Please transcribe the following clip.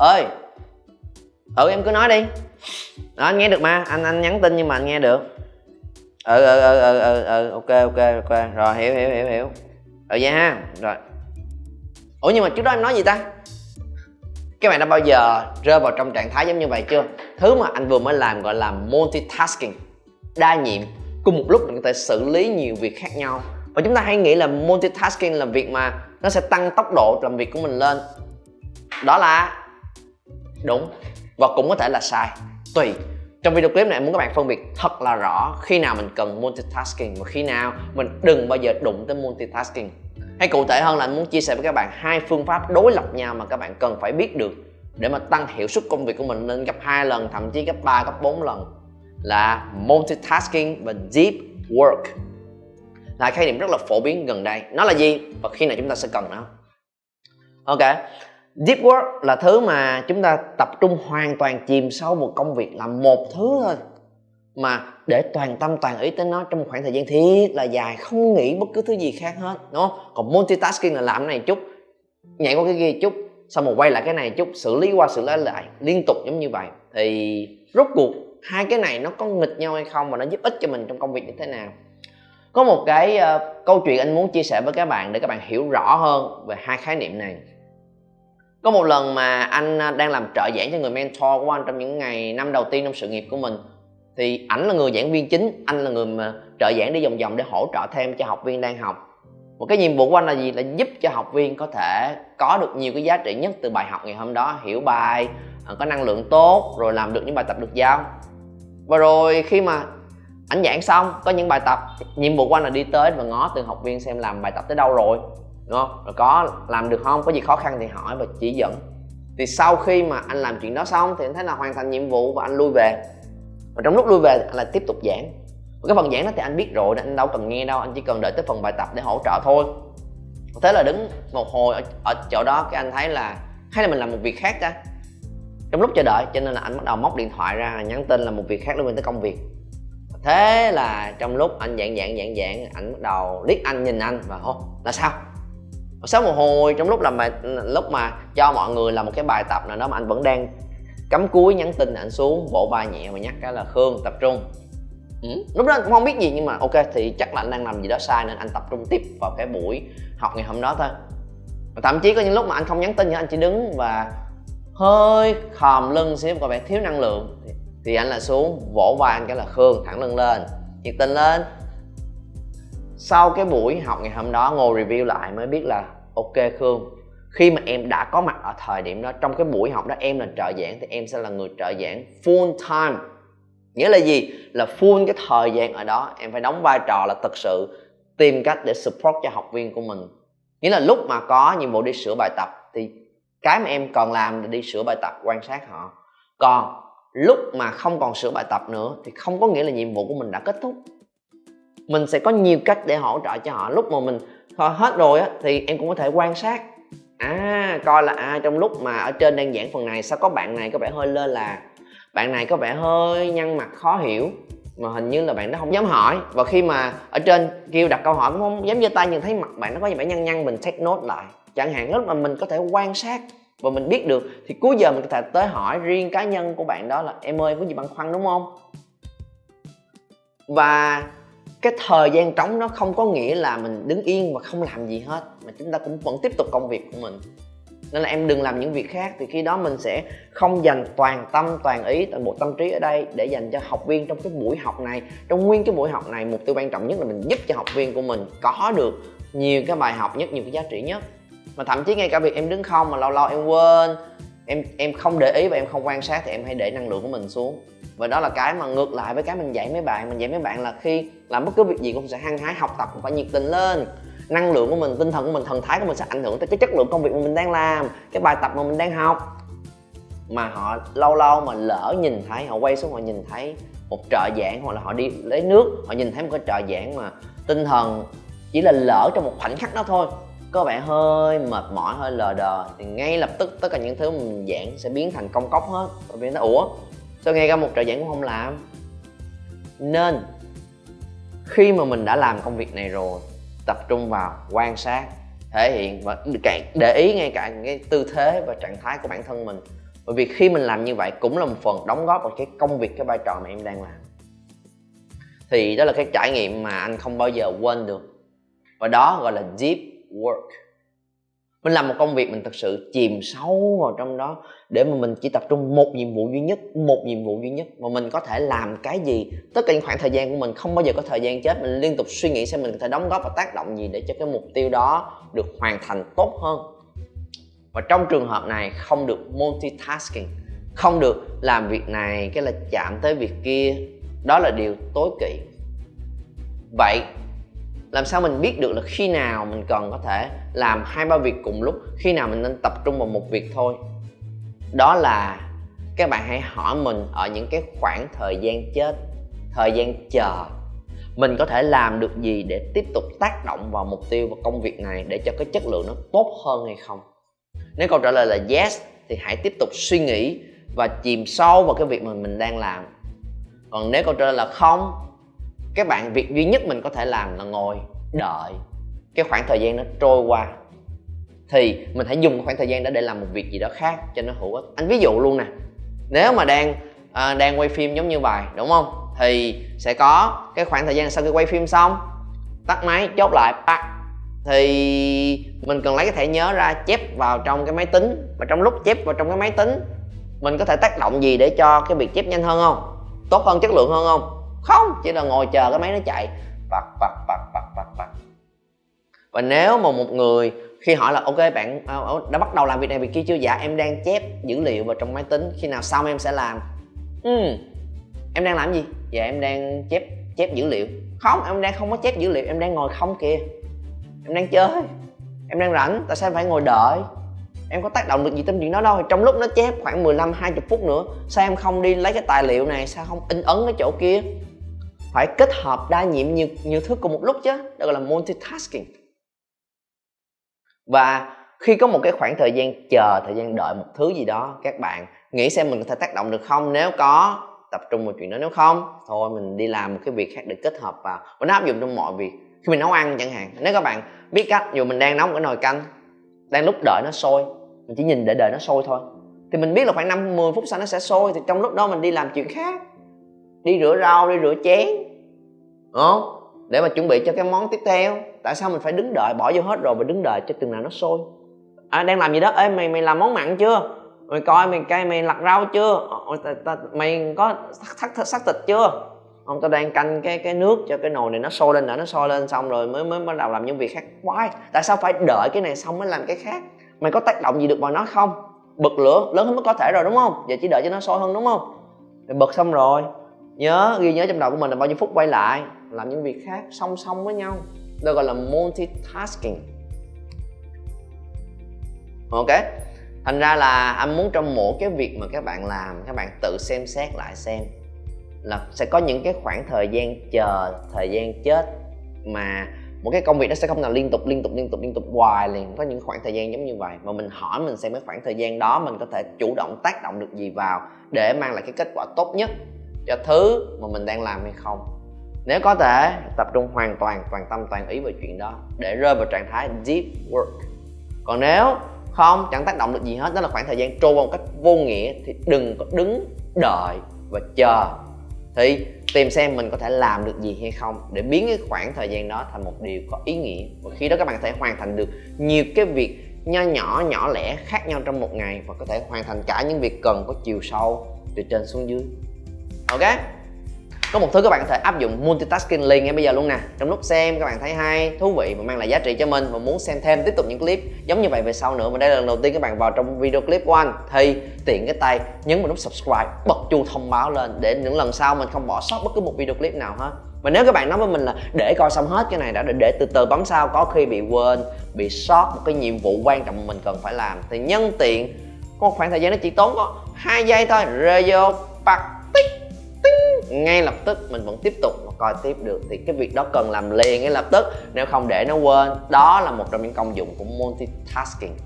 ơi ừ em cứ nói đi. Đó anh nghe được mà anh anh nhắn tin nhưng mà anh nghe được. Ừ ừ ừ ừ ừ, ừ. ok ok ok. Rồi hiểu hiểu hiểu hiểu. Ừ vậy ha. Rồi. Ủa nhưng mà trước đó em nói gì ta? Các bạn đã bao giờ rơi vào trong trạng thái giống như vậy chưa? Thứ mà anh vừa mới làm gọi là multitasking đa nhiệm cùng một lúc mình có thể xử lý nhiều việc khác nhau. Và chúng ta hay nghĩ là multitasking là việc mà nó sẽ tăng tốc độ làm việc của mình lên. Đó là đúng. Và cũng có thể là sai. Tùy. Trong video clip này em muốn các bạn phân biệt thật là rõ khi nào mình cần multitasking và khi nào mình đừng bao giờ đụng tới multitasking. Hay cụ thể hơn là anh muốn chia sẻ với các bạn hai phương pháp đối lập nhau mà các bạn cần phải biết được để mà tăng hiệu suất công việc của mình lên gấp 2 lần, thậm chí gấp 3 gấp 4 lần là multitasking và deep work. Là khái niệm rất là phổ biến gần đây. Nó là gì và khi nào chúng ta sẽ cần nó? Ok deep work là thứ mà chúng ta tập trung hoàn toàn chìm sâu một công việc làm một thứ thôi. Mà để toàn tâm toàn ý tới nó trong một khoảng thời gian thiết là dài không nghĩ bất cứ thứ gì khác hết đúng không? Còn multitasking là làm cái này chút nhảy qua cái kia chút xong rồi quay lại cái này chút xử lý qua xử lý lại liên tục giống như vậy. Thì rốt cuộc hai cái này nó có nghịch nhau hay không và nó giúp ích cho mình trong công việc như thế nào? Có một cái uh, câu chuyện anh muốn chia sẻ với các bạn để các bạn hiểu rõ hơn về hai khái niệm này có một lần mà anh à, đang làm trợ giảng cho người mentor của anh trong những ngày năm đầu tiên trong sự nghiệp của mình, thì ảnh là người giảng viên chính, anh là người mà trợ giảng đi vòng vòng để hỗ trợ thêm cho học viên đang học. Một cái nhiệm vụ của anh là gì? Là giúp cho học viên có thể có được nhiều cái giá trị nhất từ bài học ngày hôm đó, hiểu bài à, có năng lượng tốt, rồi làm được những bài tập được giao. Và rồi khi mà ảnh giảng xong, có những bài tập, nhiệm vụ của anh là đi tới và ngó từng học viên xem làm bài tập tới đâu rồi đúng không? Rồi có làm được không? Có gì khó khăn thì hỏi và chỉ dẫn. Thì sau khi mà anh làm chuyện đó xong thì anh thấy là hoàn thành nhiệm vụ và anh lui về. Và trong lúc lui về anh lại tiếp tục giảng. Và cái phần giảng đó thì anh biết rồi nên anh đâu cần nghe đâu anh chỉ cần đợi tới phần bài tập để hỗ trợ thôi. Thế là đứng một hồi ở, ở chỗ đó cái anh thấy là hay là mình làm một việc khác ta? Trong lúc chờ đợi cho nên là anh bắt đầu móc điện thoại ra nhắn tin là một việc khác liên quan tới công việc. Thế là trong lúc anh dạng dạng dạng dạng anh bắt đầu liếc anh nhìn anh và hô là sao? Sau một hồi trong lúc làm bài lúc mà cho mọi người làm một cái bài tập nào đó mà anh vẫn đang cắm cuối nhắn tin anh xuống vỗ vai nhẹ và nhắc cái là khương tập trung. Ừ. lúc đó anh cũng không biết gì nhưng mà ok thì chắc là anh đang làm gì đó sai nên anh tập trung tiếp vào cái buổi học ngày hôm đó thôi. Thậm chí có những lúc mà anh không nhắn tin nữa anh chỉ đứng và hơi khòm lưng xíu có vẻ thiếu năng lượng. Thì, thì anh là xuống vỗ vai anh cái là khương thẳng lưng lên nhiệt tình lên sau cái buổi học ngày hôm đó, ngồi review lại mới biết là ok khương. Khi mà em đã có mặt ở thời điểm đó, trong cái buổi học đó, em là trợ giảng thì em sẽ là người trợ giảng full time. Nghĩa là gì? Là full cái thời gian ở đó, em phải đóng vai trò là thực sự tìm cách để support cho học viên của mình. Nghĩa là lúc mà có nhiệm vụ đi sửa bài tập thì cái mà em còn làm là đi sửa bài tập, quan sát họ. Còn lúc mà không còn sửa bài tập nữa thì không có nghĩa là nhiệm vụ của mình đã kết thúc mình sẽ có nhiều cách để hỗ trợ cho họ. Lúc mà mình hết rồi á, thì em cũng có thể quan sát. À coi là à trong lúc mà ở trên đang giảng phần này, sao có bạn này có vẻ hơi lơ là. Bạn này có vẻ hơi nhăn mặt, khó hiểu, mà hình như là bạn đó không dám hỏi. Và khi mà ở trên kêu đặt câu hỏi cũng không dám giơ tay nhưng thấy mặt bạn nó có vẻ nhăn nhăn, mình take note lại. Chẳng hạn lúc mà mình có thể quan sát và mình biết được, thì cuối giờ mình có thể tới hỏi riêng cá nhân của bạn đó là, em ơi, có gì băn khoăn đúng không? Và cái thời gian trống nó không có nghĩa là mình đứng yên và không làm gì hết, mà chúng ta cũng vẫn tiếp tục công việc của mình. Nên là em đừng làm những việc khác, thì khi đó mình sẽ không dành toàn tâm, toàn ý, toàn bộ tâm trí ở đây để dành cho học viên trong cái buổi học này. Trong nguyên cái buổi học này, mục tiêu quan trọng nhất là mình giúp cho học viên của mình có được nhiều cái bài học nhất, nhiều cái giá trị nhất. Mà thậm chí ngay cả việc em đứng không mà lâu lâu em quên em em không để ý và em không quan sát thì em hãy để năng lượng của mình xuống. Và đó là cái mà ngược lại với cái mình dạy mấy bạn. Mình dạy mấy bạn là khi làm bất cứ việc gì cũng sẽ hăng hái học tập cũng phải nhiệt tình lên. Năng lượng của mình, tinh thần của mình, thần thái của mình sẽ ảnh hưởng tới cái chất lượng công việc mà mình đang làm, cái bài tập mà mình đang học. Mà họ lâu lâu mà lỡ nhìn thấy, họ quay xuống họ nhìn thấy một trợ giảng hoặc là họ đi lấy nước, họ nhìn thấy một cái trợ giảng mà tinh thần chỉ là lỡ trong một khoảnh khắc đó thôi có vẻ hơi mệt mỏi, hơi lờ đờ. Thì ngay lập tức tất cả những thứ mình giảng sẽ biến thành công cốc hết. Và biến thành, ủa, sao ngay cả một trợ giảng cũng không làm? Nên, khi mà mình đã làm công việc này rồi, tập trung vào quan sát, thể hiện và để ý ngay cả cái tư thế và trạng thái của bản thân mình. Bởi vì khi mình làm như vậy cũng là một phần đóng góp vào cái công việc, cái vai trò mà em đang làm. Thì đó là cái trải nghiệm mà anh không bao giờ quên được. Và đó gọi là deep work. Mình làm một công việc mình thực sự chìm sâu vào trong đó để mà mình chỉ tập trung một nhiệm vụ duy nhất, một nhiệm vụ duy nhất. Mà mình có thể làm cái gì, tất cả những khoảng thời gian của mình không bao giờ có thời gian chết, mình liên tục suy nghĩ xem mình có thể đóng góp và tác động gì để cho cái mục tiêu đó được hoàn thành tốt hơn. Và trong trường hợp này không được multitasking, không được làm việc này cái là chạm tới việc kia. Đó là điều tối kỵ. Vậy làm sao mình biết được là khi nào mình cần có thể làm hai, ba việc cùng lúc, khi nào mình nên tập trung vào một việc thôi? Đó là các bạn hãy hỏi mình ở những cái khoảng thời gian chết, thời gian chờ. Mình có thể làm được gì để tiếp tục tác động vào mục tiêu và công việc này để cho cái chất lượng nó tốt hơn hay không? Nếu câu trả lời là yes, thì hãy tiếp tục suy nghĩ và chìm sâu vào cái việc mà mình đang làm. Còn nếu câu trả lời là không các bạn việc duy nhất mình có thể làm là ngồi đợi. Cái khoảng thời gian nó trôi qua thì mình hãy dùng khoảng thời gian đó để làm một việc gì đó khác cho nó hữu ích. Anh ví dụ luôn nè nếu mà đang à, đang quay phim giống như vậy đúng không? Thì sẽ có cái khoảng thời gian sau khi quay phim xong tắt máy chốt lại bắt thì mình cần lấy cái thẻ nhớ ra chép vào trong cái máy tính và trong lúc chép vào trong cái máy tính mình có thể tác động gì để cho cái việc chép nhanh hơn không? Tốt hơn chất lượng hơn không? Không, chỉ là ngồi chờ cái máy nó chạy. Bật bật bật bật bật bật. Và nếu mà một người, khi hỏi là, ok bạn ờ, ờ, đã bắt đầu làm việc này việc kia chưa? Dạ em đang chép dữ liệu vào trong máy tính. Khi nào xong em sẽ làm. Ừ. Em đang làm gì? Dạ em đang chép chép dữ liệu. Không, em đang không có chép dữ liệu, em đang ngồi không kìa. Em đang chơi. Em đang rảnh, tại sao em phải ngồi đợi? Em có tác động được gì trong chuyện đó đâu. Trong lúc nó chép khoảng 15 20 phút nữa, sao em không đi lấy cái tài liệu này, sao không in ấn cái chỗ kia? Phải kết hợp đa nhiệm nhiều nhiều thứ cùng một lúc chứ. Đó gọi là multitasking. Và khi có một cái khoảng thời gian chờ, thời gian đợi một thứ gì đó, các bạn nghĩ xem mình có thể tác động được không? Nếu có, tập trung vào chuyện đó. Nếu không, thôi mình đi làm một cái việc khác để kết hợp vào. Và nó áp dụng trong mọi việc. Khi mình nấu ăn chẳng hạn. Nếu các bạn biết cách, dù mình đang nấu một cái nồi canh, đang lúc đợi nó sôi, mình chỉ nhìn để đợi nó sôi thôi. Thì mình biết là khoảng năm 10 phút sau nó sẽ sôi, thì trong lúc đó mình đi làm chuyện khác đi rửa rau đi rửa chén. Đúng không? Để mà chuẩn bị cho cái món tiếp theo. Tại sao mình phải đứng đợi bỏ vô hết rồi và đứng đợi cho từng nào nó sôi? À, đang làm gì đó? Ê mày mày làm món mặn chưa? Mày coi mày cây mày lặt rau chưa? Ờ, mày có sắc sắc thịt chưa? Ông ta đang canh cái cái nước cho cái nồi này nó sôi lên đã nó sôi lên xong rồi mới mới bắt đầu làm những việc khác. Quái tại sao phải đợi cái này xong mới làm cái khác? Mày có tác động gì được vào nó không? Bật lửa lớn hơn mức có thể rồi đúng không? Giờ chỉ đợi cho nó sôi hơn đúng không? Mày bật xong rồi nhớ, ghi nhớ trong đầu của mình là bao nhiêu phút quay lại, làm những việc khác song song với nhau. Đó gọi là multitasking. Ok. Thành ra là anh muốn trong mỗi cái việc mà các bạn làm, các bạn tự xem xét lại xem là sẽ có những cái khoảng thời gian chờ, thời gian chết mà một cái công việc nó sẽ không nào liên tục liên tục liên tục liên tục hoài liền. Có những khoảng thời gian giống như vậy. Mà mình hỏi mình xem cái khoảng thời gian đó mình có thể chủ động tác động được gì vào để mang lại cái kết quả tốt nhất cho thứ mà mình đang làm hay không. Nếu có thể, tập trung hoàn toàn toàn tâm, toàn ý vào chuyện đó để rơi vào trạng thái deep work. Còn nếu không, chẳng tác động được gì hết, đó là khoảng thời gian trôi qua một cách vô nghĩa thì đừng có đứng đợi và chờ. Thì tìm xem mình có thể làm được gì hay không để biến cái khoảng thời gian đó thành một điều có ý nghĩa. Và khi đó các bạn có thể hoàn thành được nhiều cái việc nho nhỏ nhỏ lẻ khác nhau trong một ngày và có thể hoàn thành cả những việc cần có chiều sâu từ trên xuống dưới ok. Có một thứ các bạn có thể áp dụng multitasking liền ngay bây giờ luôn nè. Trong lúc xem các bạn thấy hay thú vị và mang lại giá trị cho mình và muốn xem thêm tiếp tục những clip giống như vậy về sau nữa. Mà đây là lần đầu tiên các bạn vào trong video clip của anh. Thì tiện cái tay nhấn vào nút subscribe bật chuông thông báo lên để những lần sau mình không bỏ sót bất cứ một video clip nào hết. Và nếu các bạn nói với mình là để coi xong hết cái này đã để, để từ từ bấm sau có khi bị quên bị sót một cái nhiệm vụ quan trọng mà mình cần phải làm thì nhân tiện có một khoảng thời gian nó chỉ tốn có hai giây thôi. Rơi vô bật ngay lập tức mình vẫn tiếp tục mà coi tiếp được. Thì cái việc đó cần làm liền ngay lập tức. Nếu không để nó quên, đó là một trong những công dụng của multitasking.